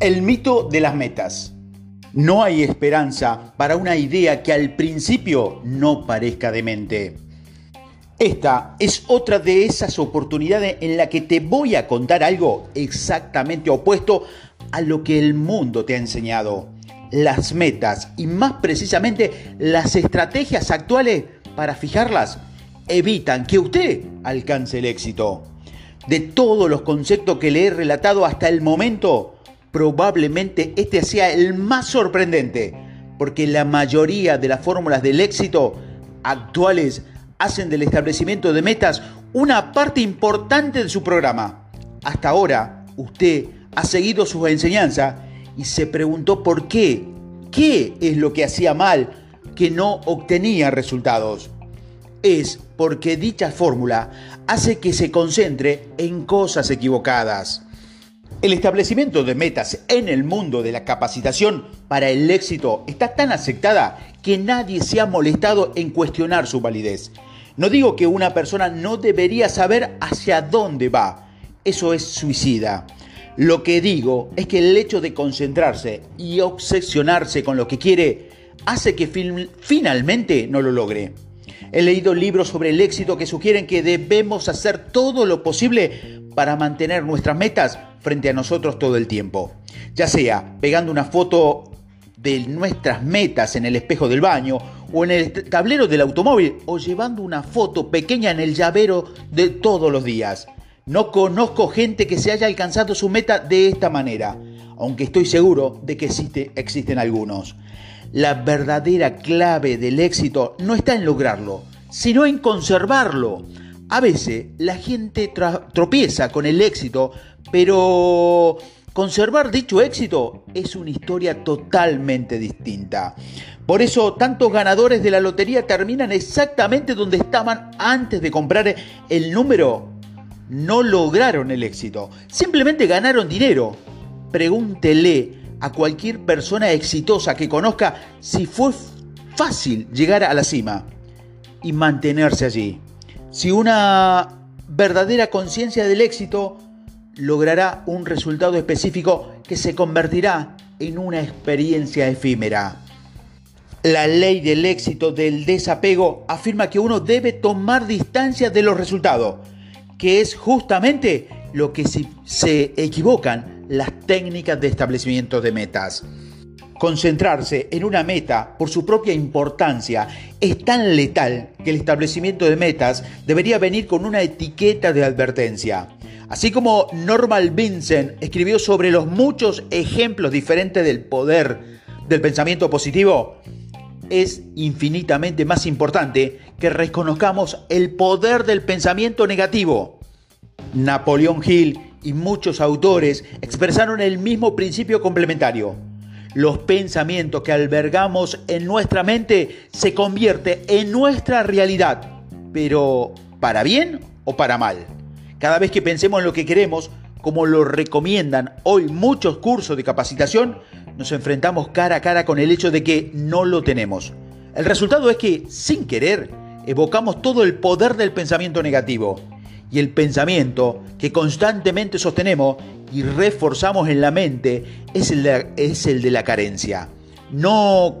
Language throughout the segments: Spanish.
El mito de las metas. No hay esperanza para una idea que al principio no parezca demente. Esta es otra de esas oportunidades en la que te voy a contar algo exactamente opuesto a lo que el mundo te ha enseñado. Las metas y más precisamente las estrategias actuales para fijarlas evitan que usted alcance el éxito. De todos los conceptos que le he relatado hasta el momento, probablemente este sea el más sorprendente, porque la mayoría de las fórmulas del éxito actuales hacen del establecimiento de metas una parte importante de su programa. Hasta ahora, usted ha seguido sus enseñanzas y se preguntó por qué, qué es lo que hacía mal, que no obtenía resultados. Es porque dicha fórmula hace que se concentre en cosas equivocadas. El establecimiento de metas en el mundo de la capacitación para el éxito está tan aceptada que nadie se ha molestado en cuestionar su validez. No digo que una persona no debería saber hacia dónde va, eso es suicida. Lo que digo es que el hecho de concentrarse y obsesionarse con lo que quiere hace que finalmente no lo logre. He leído libros sobre el éxito que sugieren que debemos hacer todo lo posible para mantener nuestras metas frente a nosotros todo el tiempo. Ya sea pegando una foto de nuestras metas en el espejo del baño o en el tablero del automóvil o llevando una foto pequeña en el llavero de todos los días. No conozco gente que se haya alcanzado su meta de esta manera, aunque estoy seguro de que existe, existen algunos. La verdadera clave del éxito no está en lograrlo, sino en conservarlo. A veces la gente tropieza con el éxito, pero conservar dicho éxito es una historia totalmente distinta. Por eso tantos ganadores de la lotería terminan exactamente donde estaban antes de comprar el número. No lograron el éxito, simplemente ganaron dinero. Pregúntele a cualquier persona exitosa que conozca si fue fácil llegar a la cima y mantenerse allí. Si una verdadera conciencia del éxito logrará un resultado específico que se convertirá en una experiencia efímera. La ley del éxito del desapego afirma que uno debe tomar distancia de los resultados, que es justamente lo que se equivocan las técnicas de establecimiento de metas. Concentrarse en una meta por su propia importancia es tan letal que el establecimiento de metas debería venir con una etiqueta de advertencia. Así como Normal Vincent escribió sobre los muchos ejemplos diferentes del poder del pensamiento positivo, es infinitamente más importante que reconozcamos el poder del pensamiento negativo. Napoleón Hill y muchos autores expresaron el mismo principio complementario los pensamientos que albergamos en nuestra mente se convierte en nuestra realidad, pero ¿para bien o para mal? Cada vez que pensemos en lo que queremos, como lo recomiendan hoy muchos cursos de capacitación, nos enfrentamos cara a cara con el hecho de que no lo tenemos. El resultado es que, sin querer, evocamos todo el poder del pensamiento negativo. Y el pensamiento que constantemente sostenemos y reforzamos en la mente es el de, es el de la carencia. No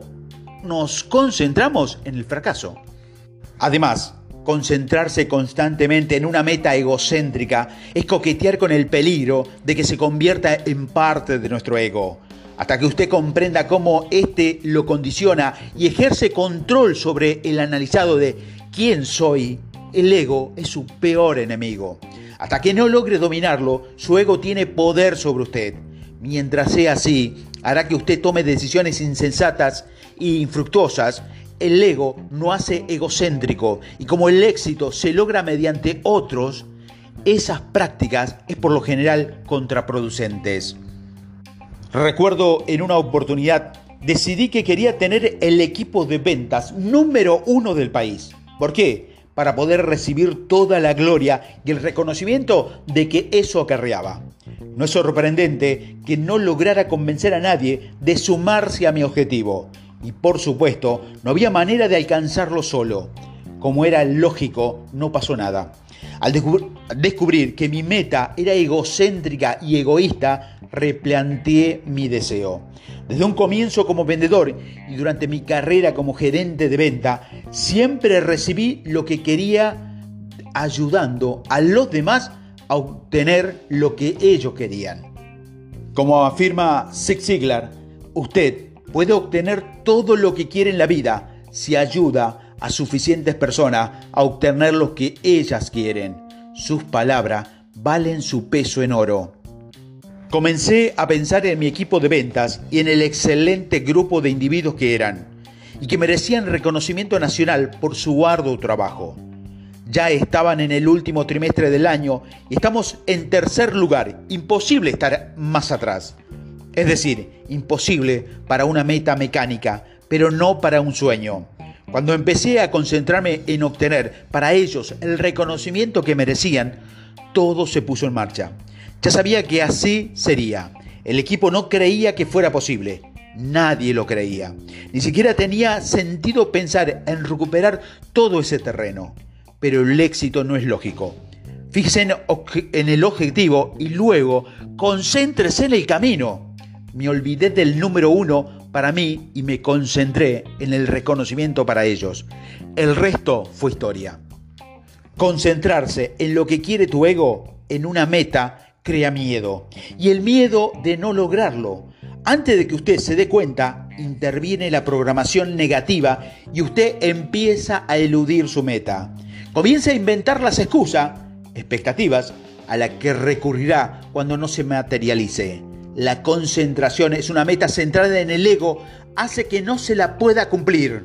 nos concentramos en el fracaso. Además, concentrarse constantemente en una meta egocéntrica es coquetear con el peligro de que se convierta en parte de nuestro ego. Hasta que usted comprenda cómo éste lo condiciona y ejerce control sobre el analizado de quién soy, el ego es su peor enemigo. Hasta que no logre dominarlo, su ego tiene poder sobre usted. Mientras sea así, hará que usted tome decisiones insensatas e infructuosas. El ego no hace egocéntrico y como el éxito se logra mediante otros, esas prácticas es por lo general contraproducentes. Recuerdo en una oportunidad decidí que quería tener el equipo de ventas número uno del país. ¿Por qué? Para poder recibir toda la gloria y el reconocimiento de que eso acarreaba. No es sorprendente que no lograra convencer a nadie de sumarse a mi objetivo. Y por supuesto, no había manera de alcanzarlo solo. Como era lógico, no pasó nada. Al descubrir que mi meta era egocéntrica y egoísta, replanteé mi deseo. Desde un comienzo como vendedor y durante mi carrera como gerente de venta, siempre recibí lo que quería ayudando a los demás a obtener lo que ellos querían. Como afirma Zig Ziglar, usted puede obtener todo lo que quiere en la vida si ayuda a suficientes personas a obtener lo que ellas quieren. Sus palabras valen su peso en oro. Comencé a pensar en mi equipo de ventas y en el excelente grupo de individuos que eran y que merecían reconocimiento nacional por su arduo trabajo. Ya estaban en el último trimestre del año y estamos en tercer lugar. Imposible estar más atrás. Es decir, imposible para una meta mecánica, pero no para un sueño. Cuando empecé a concentrarme en obtener para ellos el reconocimiento que merecían, todo se puso en marcha. Ya sabía que así sería. El equipo no creía que fuera posible. Nadie lo creía. Ni siquiera tenía sentido pensar en recuperar todo ese terreno pero el éxito no es lógico. Fíjense en, el objetivo y luego concéntrese en el camino. Me olvidé del número uno para mí y me concentré en el reconocimiento para ellos. El resto fue historia. Concentrarse en lo que quiere tu ego, en una meta, crea miedo. Y el miedo de no lograrlo. Antes de que usted se dé cuenta, interviene la programación negativa y usted empieza a eludir su meta. Comienza a inventar las excusas, expectativas, a las que recurrirá cuando no se materialice. La concentración es una meta centrada en el ego, hace que no se la pueda cumplir.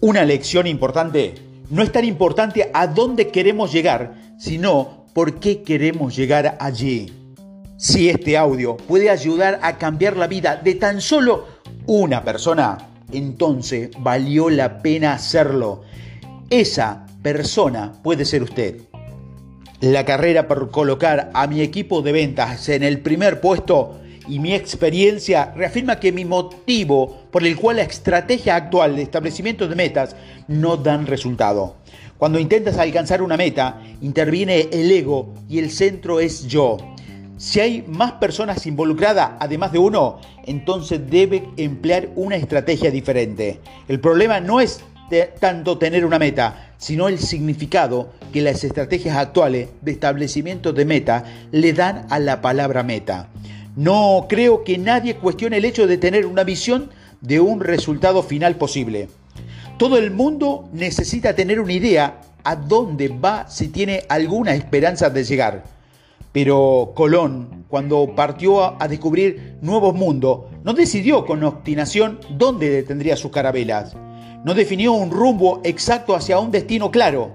Una lección importante, no es tan importante a dónde queremos llegar, sino por qué queremos llegar allí. Si este audio puede ayudar a cambiar la vida de tan solo una persona, entonces valió la pena hacerlo. Esa persona puede ser usted. La carrera por colocar a mi equipo de ventas en el primer puesto y mi experiencia reafirma que mi motivo por el cual la estrategia actual de establecimiento de metas no dan resultado. Cuando intentas alcanzar una meta, interviene el ego y el centro es yo. Si hay más personas involucradas, además de uno, entonces debe emplear una estrategia diferente. El problema no es tanto tener una meta, sino el significado que las estrategias actuales de establecimiento de meta le dan a la palabra meta. No creo que nadie cuestione el hecho de tener una visión de un resultado final posible. Todo el mundo necesita tener una idea a dónde va si tiene alguna esperanza de llegar. Pero Colón, cuando partió a descubrir nuevos mundos, no decidió con obstinación dónde detendría sus carabelas no definió un rumbo exacto hacia un destino claro.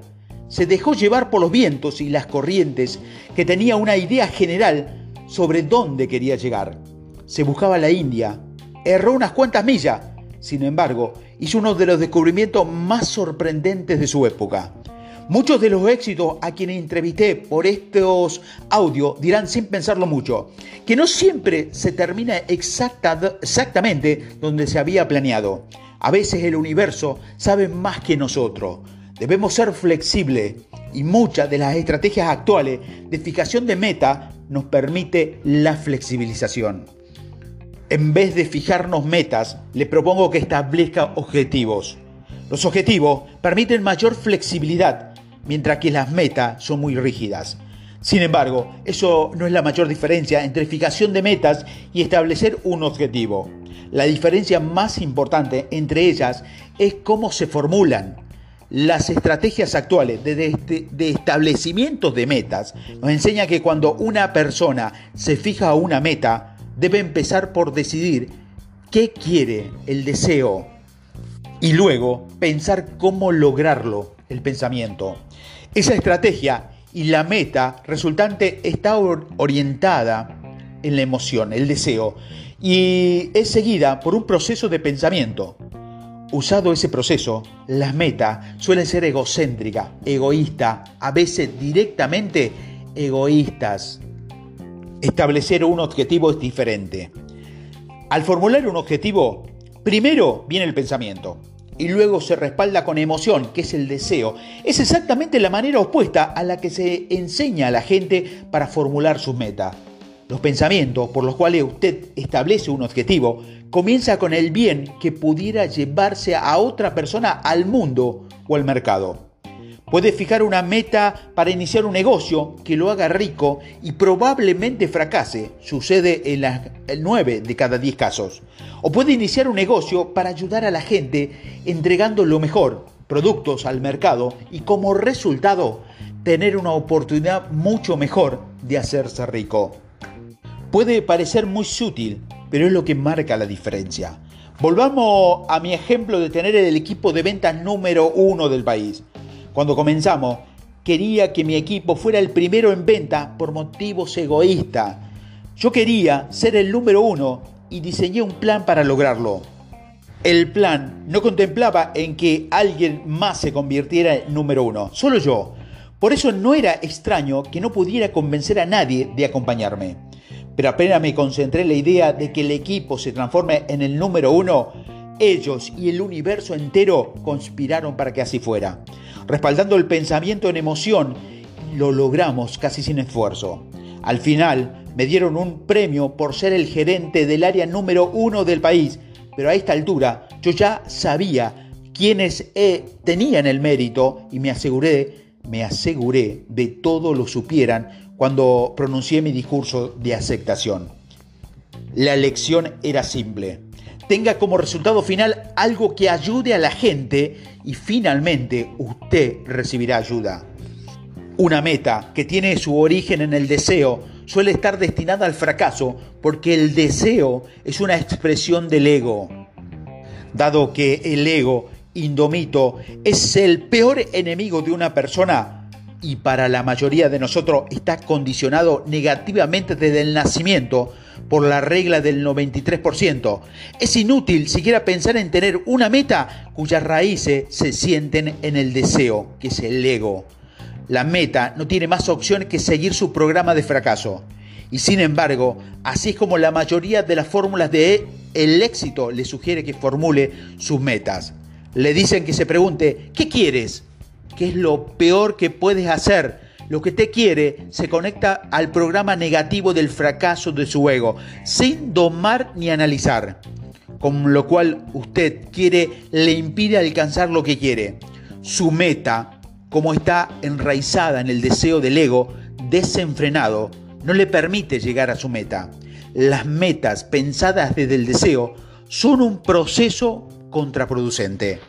Se dejó llevar por los vientos y las corrientes que tenía una idea general sobre dónde quería llegar. Se buscaba la India, erró unas cuantas millas, sin embargo, hizo uno de los descubrimientos más sorprendentes de su época. Muchos de los éxitos a quienes entrevisté por estos audios dirán sin pensarlo mucho, que no siempre se termina exactamente donde se había planeado. A veces el universo sabe más que nosotros. Debemos ser flexibles y muchas de las estrategias actuales de fijación de meta nos permite la flexibilización. En vez de fijarnos metas, le propongo que establezca objetivos. Los objetivos permiten mayor flexibilidad, mientras que las metas son muy rígidas. Sin embargo, eso no es la mayor diferencia entre fijación de metas y establecer un objetivo. La diferencia más importante entre ellas es cómo se formulan. Las estrategias actuales de, establecimiento de metas nos enseñan que cuando una persona se fija una meta, debe empezar por decidir qué quiere, el deseo, y luego pensar cómo lograrlo, el pensamiento. Esa estrategia y la meta resultante está orientada en la emoción, el deseo, y es seguida por un proceso de pensamiento. Usado ese proceso, las metas suelen ser egocéntricas, egoístas, a veces directamente egoístas. Establecer un objetivo es diferente. Al formular un objetivo, primero viene el pensamiento. y luego se respalda con emoción, que es el deseo. Es exactamente la manera opuesta a la que se enseña a la gente para formular sus metas. Los pensamientos por los cuales usted establece un objetivo comienza con el bien que pudiera llevarse a otra persona al mundo o al mercado. Puede fijar una meta para iniciar un negocio que lo haga rico y probablemente fracase. Sucede en las 9 de cada 10 casos. O puede iniciar un negocio para ayudar a la gente entregando lo mejor, productos al mercado y como resultado tener una oportunidad mucho mejor de hacerse rico. Puede parecer muy sutil, pero es lo que marca la diferencia. Volvamos a mi ejemplo de tener el equipo de ventas número uno del país. Cuando comenzamos, quería que mi equipo fuera el primero en venta por motivos egoístas. Yo quería ser el número uno y diseñé un plan para lograrlo. El plan no contemplaba en que alguien más se convirtiera en número uno, solo yo. Por eso no era extraño que no pudiera convencer a nadie de acompañarme. Pero apenas me concentré en la idea de que el equipo se transforme en el número uno, ellos y el universo entero conspiraron para que así fuera. Respaldando el pensamiento en emoción, lo logramos casi sin esfuerzo. Al final me dieron un premio por ser el gerente del área número uno del país, pero a esta altura yo ya sabía quiénes eh, tenían el mérito y me aseguré, me aseguré de todo lo supieran cuando pronuncié mi discurso de aceptación. La lección era simple. Tenga como resultado final algo que ayude a la gente y finalmente usted recibirá ayuda. Una meta que tiene su origen en el deseo suele estar destinada al fracaso porque el deseo es una expresión del ego. Dado que el ego indomito es el peor enemigo de una persona, y para la mayoría de nosotros está condicionado negativamente desde el nacimiento por la regla del 93%. Es inútil siquiera pensar en tener una meta cuyas raíces se sienten en el deseo, que es el ego. La meta no tiene más opción que seguir su programa de fracaso. Y sin embargo, así es como la mayoría de las fórmulas de el éxito le sugiere que formule sus metas. Le dicen que se pregunte, ¿qué quieres? ¿Qué es lo peor que puedes hacer. Lo que te quiere se conecta al programa negativo del fracaso de su ego, sin domar ni analizar. Con lo cual usted quiere, le impide alcanzar lo que quiere. Su meta, como está enraizada en el deseo del ego, desenfrenado, no le permite llegar a su meta. Las metas pensadas desde el deseo son un proceso contraproducente.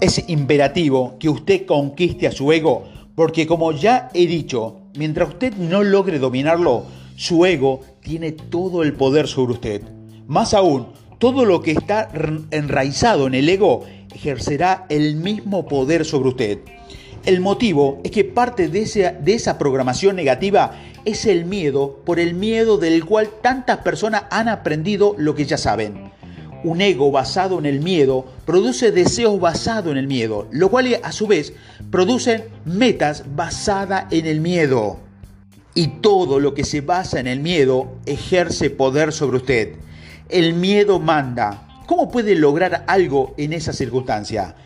Es imperativo que usted conquiste a su ego porque como ya he dicho, mientras usted no logre dominarlo, su ego tiene todo el poder sobre usted. Más aún, todo lo que está enraizado en el ego ejercerá el mismo poder sobre usted. El motivo es que parte de esa, de esa programación negativa es el miedo, por el miedo del cual tantas personas han aprendido lo que ya saben un ego basado en el miedo produce deseos basados en el miedo, lo cual a su vez produce metas basadas en el miedo. Y todo lo que se basa en el miedo ejerce poder sobre usted. El miedo manda. ¿Cómo puede lograr algo en esa circunstancia?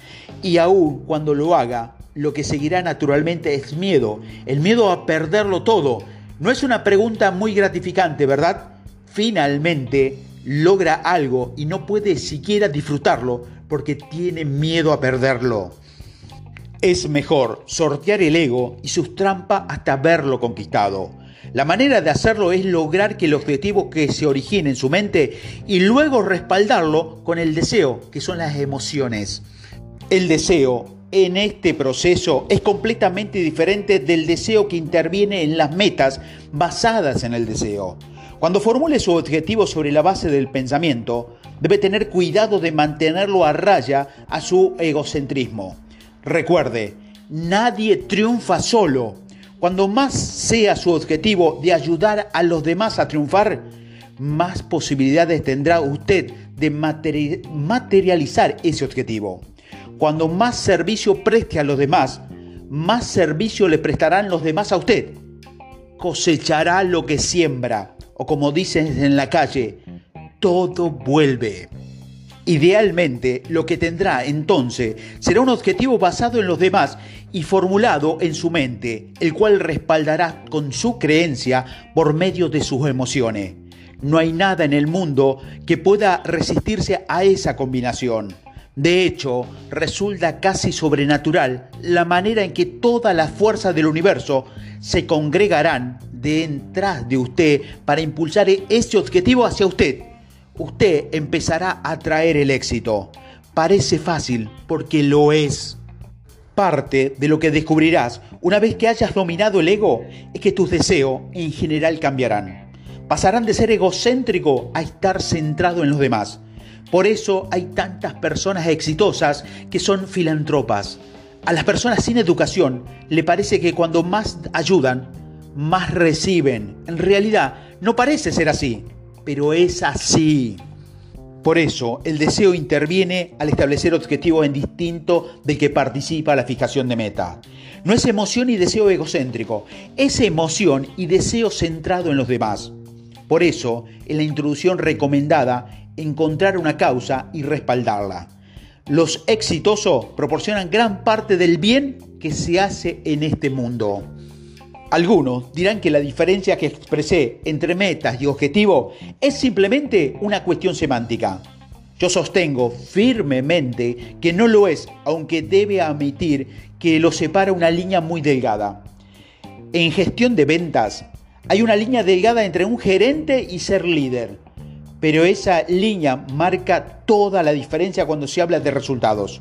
Y aún cuando lo haga, lo que seguirá naturalmente es miedo. El miedo a perderlo todo. No es una pregunta muy gratificante, ¿verdad? Finalmente, logra algo y no puede siquiera disfrutarlo porque tiene miedo a perderlo. Es mejor sortear el ego y sus trampas hasta verlo conquistado. La manera de hacerlo es lograr que el objetivo que se origine en su mente y luego respaldarlo con el deseo, que son las emociones. El deseo en este proceso es completamente diferente del deseo que interviene en las metas basadas en el deseo. Cuando formule su objetivo sobre la base del pensamiento, debe tener cuidado de mantenerlo a raya a su egocentrismo. Recuerde, nadie triunfa solo. Cuando más sea su objetivo de ayudar a los demás a triunfar, más posibilidades tendrá usted de materializar ese objetivo. Cuando más servicio preste a los demás, más servicio le prestarán los demás a usted. Cosechará lo que siembra o como dicen en la calle, todo vuelve. Idealmente, lo que tendrá entonces será un objetivo basado en los demás y formulado en su mente, el cual respaldará con su creencia por medio de sus emociones. No hay nada en el mundo que pueda resistirse a esa combinación. De hecho, resulta casi sobrenatural la manera en que todas las fuerzas del universo se congregarán detrás de usted para impulsar ese objetivo hacia usted. Usted empezará a traer el éxito. Parece fácil porque lo es. Parte de lo que descubrirás una vez que hayas dominado el ego es que tus deseos en general cambiarán. Pasarán de ser egocéntrico a estar centrado en los demás. Por eso hay tantas personas exitosas que son filántropas. A las personas sin educación le parece que cuando más ayudan, más reciben. En realidad no parece ser así, pero es así. Por eso, el deseo interviene al establecer objetivos en distinto del que participa la fijación de meta. No es emoción y deseo egocéntrico, es emoción y deseo centrado en los demás. Por eso, en la introducción recomendada, encontrar una causa y respaldarla. Los exitosos proporcionan gran parte del bien que se hace en este mundo. Algunos dirán que la diferencia que expresé entre metas y objetivo es simplemente una cuestión semántica. Yo sostengo firmemente que no lo es, aunque debe admitir que lo separa una línea muy delgada. En gestión de ventas hay una línea delgada entre un gerente y ser líder, pero esa línea marca toda la diferencia cuando se habla de resultados.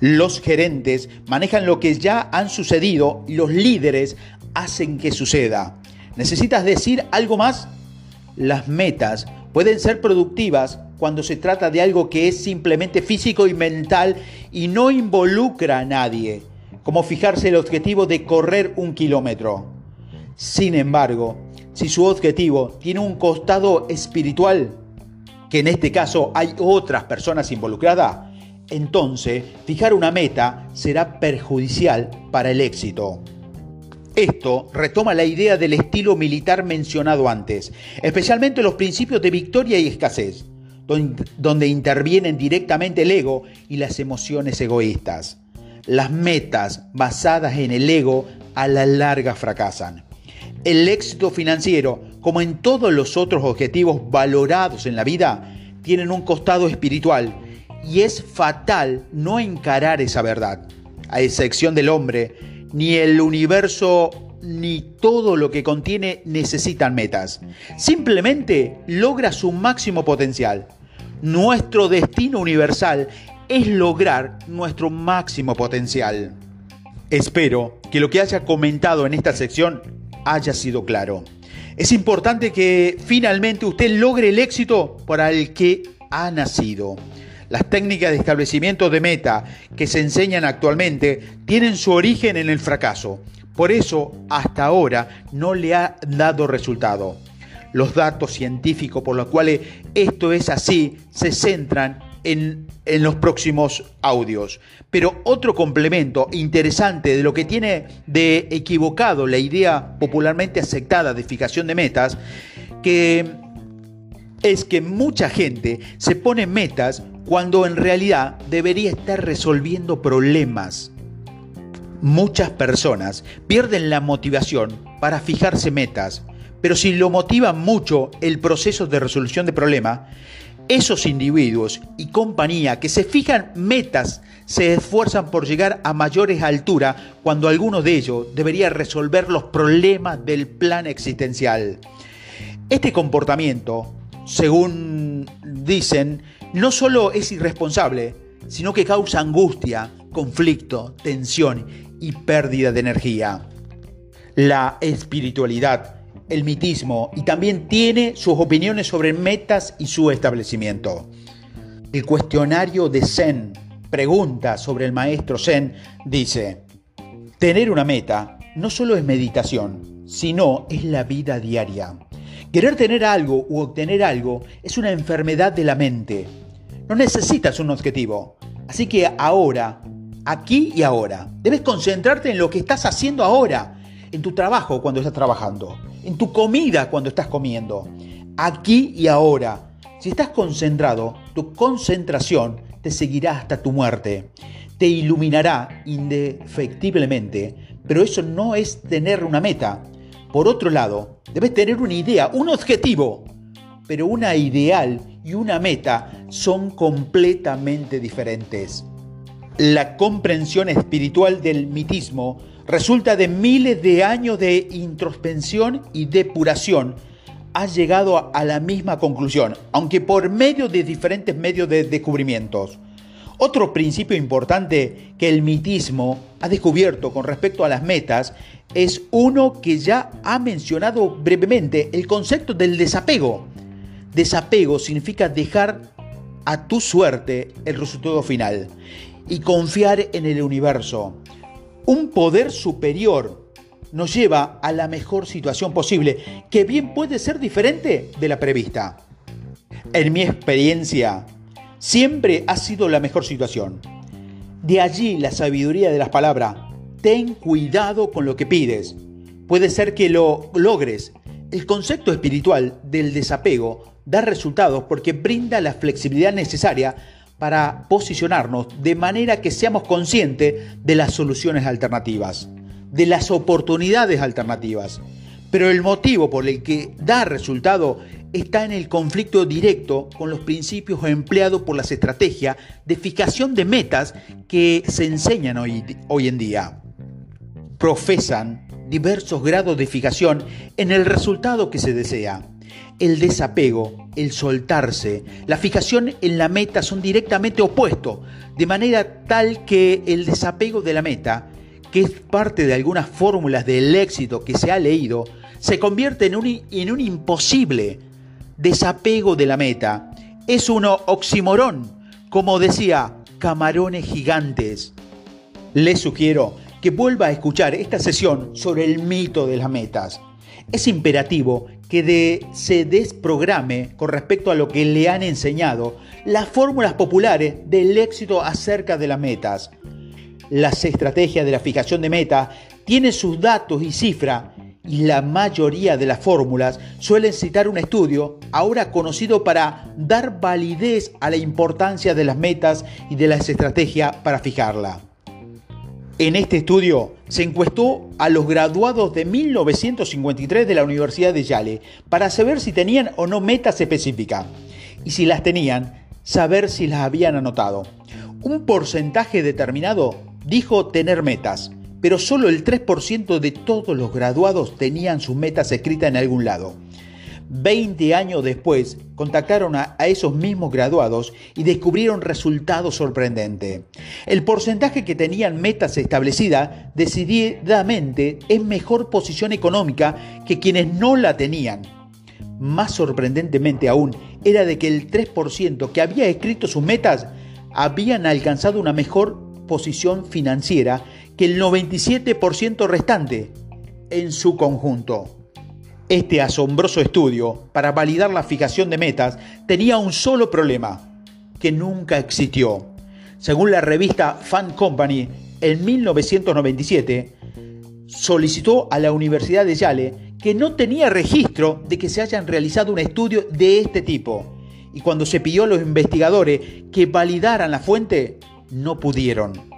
Los gerentes manejan lo que ya han sucedido y los líderes hacen que suceda. ¿Necesitas decir algo más? Las metas pueden ser productivas cuando se trata de algo que es simplemente físico y mental y no involucra a nadie, como fijarse el objetivo de correr un kilómetro. Sin embargo, si su objetivo tiene un costado espiritual, que en este caso hay otras personas involucradas, entonces fijar una meta será perjudicial para el éxito. Esto retoma la idea del estilo militar mencionado antes, especialmente los principios de victoria y escasez, donde intervienen directamente el ego y las emociones egoístas. Las metas basadas en el ego a la larga fracasan. El éxito financiero, como en todos los otros objetivos valorados en la vida, tienen un costado espiritual y es fatal no encarar esa verdad. A excepción del hombre, ni el universo ni todo lo que contiene necesitan metas. Simplemente logra su máximo potencial. Nuestro destino universal es lograr nuestro máximo potencial. Espero que lo que haya comentado en esta sección haya sido claro. Es importante que finalmente usted logre el éxito para el que ha nacido. Las técnicas de establecimiento de meta que se enseñan actualmente tienen su origen en el fracaso. Por eso, hasta ahora, no le ha dado resultado. Los datos científicos por los cuales esto es así se centran en, en, los próximos audios. Pero otro complemento interesante de lo que tiene de equivocado la idea popularmente aceptada de fijación de metas, que es que mucha gente se pone metas cuando en realidad debería estar resolviendo problemas. Muchas personas pierden la motivación para fijarse metas, pero si lo motiva mucho el proceso de resolución de problemas, esos individuos y compañía que se fijan metas se esfuerzan por llegar a mayores alturas cuando alguno de ellos debería resolver los problemas del plan existencial. Este comportamiento, según dicen, no solo es irresponsable, sino que causa angustia, conflicto, tensión y pérdida de energía. La espiritualidad, el mitismo y también tiene sus opiniones sobre metas y su establecimiento. El cuestionario de Zen, pregunta sobre el maestro Zen, dice, tener una meta no solo es meditación, sino es la vida diaria. Querer tener algo u obtener algo es una enfermedad de la mente. No necesitas un objetivo. Así que ahora, aquí y ahora, debes concentrarte en lo que estás haciendo ahora, en tu trabajo cuando estás trabajando, en tu comida cuando estás comiendo, aquí y ahora. Si estás concentrado, tu concentración te seguirá hasta tu muerte. Te iluminará indefectiblemente, pero eso no es tener una meta. Por otro lado, debes tener una idea, un objetivo, pero una ideal y una meta son completamente diferentes. La comprensión espiritual del mitismo resulta de miles de años de introspección y depuración. Ha llegado a la misma conclusión, aunque por medio de diferentes medios de descubrimientos. Otro principio importante que el mitismo ha descubierto con respecto a las metas es uno que ya ha mencionado brevemente, el concepto del desapego. Desapego significa dejar a tu suerte el resultado final y confiar en el universo. Un poder superior nos lleva a la mejor situación posible, que bien puede ser diferente de la prevista. En mi experiencia, siempre ha sido la mejor situación. De allí la sabiduría de las palabras. Ten cuidado con lo que pides. Puede ser que lo logres. El concepto espiritual del desapego da resultados porque brinda la flexibilidad necesaria para posicionarnos de manera que seamos conscientes de las soluciones alternativas, de las oportunidades alternativas. Pero el motivo por el que da resultado está en el conflicto directo con los principios empleados por las estrategias de fijación de metas que se enseñan hoy, hoy en día. Profesan diversos grados de fijación en el resultado que se desea el desapego, el soltarse, la fijación en la meta son directamente opuestos, de manera tal que el desapego de la meta, que es parte de algunas fórmulas del éxito que se ha leído, se convierte en un, en un imposible desapego de la meta. Es un oximorón, como decía, camarones gigantes. Les sugiero que vuelva a escuchar esta sesión sobre el mito de las metas. Es imperativo que se desprograme con respecto a lo que le han enseñado las fórmulas populares del éxito acerca de las metas. Las estrategias de la fijación de metas tienen sus datos y cifras la mayoría de las fórmulas suelen citar un estudio ahora conocido para dar validez a la importancia de las metas y de las estrategias para fijarla. En este estudio se encuestó a los graduados de 1953 de la Universidad de Yale para saber si tenían o no metas específicas y si las tenían, saber si las habían anotado. Un porcentaje determinado dijo tener metas, pero solo el 3% de todos los graduados tenían sus metas escritas en algún lado. 20 años después, contactaron a, esos mismos graduados y descubrieron resultados sorprendentes. El porcentaje que tenían metas establecidas decididamente en mejor posición económica que quienes no la tenían. Más sorprendentemente aún, era de que el 3% que había escrito sus metas habían alcanzado una mejor posición financiera que el 97% restante en su conjunto. Este asombroso estudio, para validar la fijación de metas, tenía un solo problema, que nunca existió. Según la revista Fan Company, en 1997, solicitó a la Universidad de Yale que no tenía registro de que se hayan realizado un estudio de este tipo. Y cuando se pidió a los investigadores que validaran la fuente, no pudieron.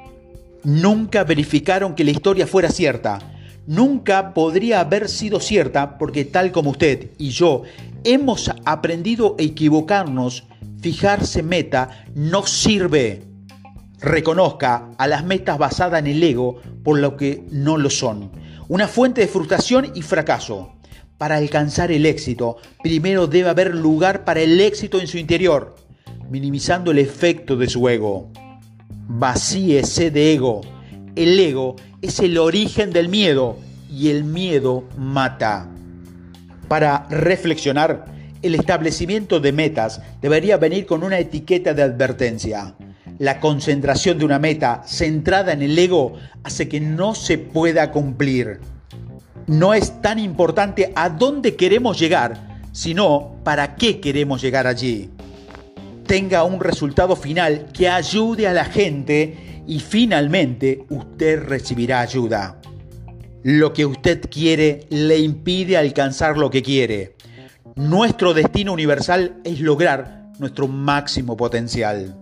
Nunca verificaron que la historia fuera cierta nunca podría haber sido cierta porque tal como usted y yo hemos aprendido a equivocarnos, fijarse meta no sirve. Reconozca a las metas basadas en el ego por lo que no lo son. Una fuente de frustración y fracaso. Para alcanzar el éxito, primero debe haber lugar para el éxito en su interior, minimizando el efecto de su ego. Vacíese de ego. El ego es el origen del miedo y el miedo mata. Para reflexionar, el establecimiento de metas debería venir con una etiqueta de advertencia. La concentración de una meta centrada en el ego hace que no se pueda cumplir. No es tan importante a dónde queremos llegar, sino para qué queremos llegar allí. Tenga un resultado final que ayude a la gente y finalmente usted recibirá ayuda. Lo que usted quiere le impide alcanzar lo que quiere. Nuestro destino universal es lograr nuestro máximo potencial.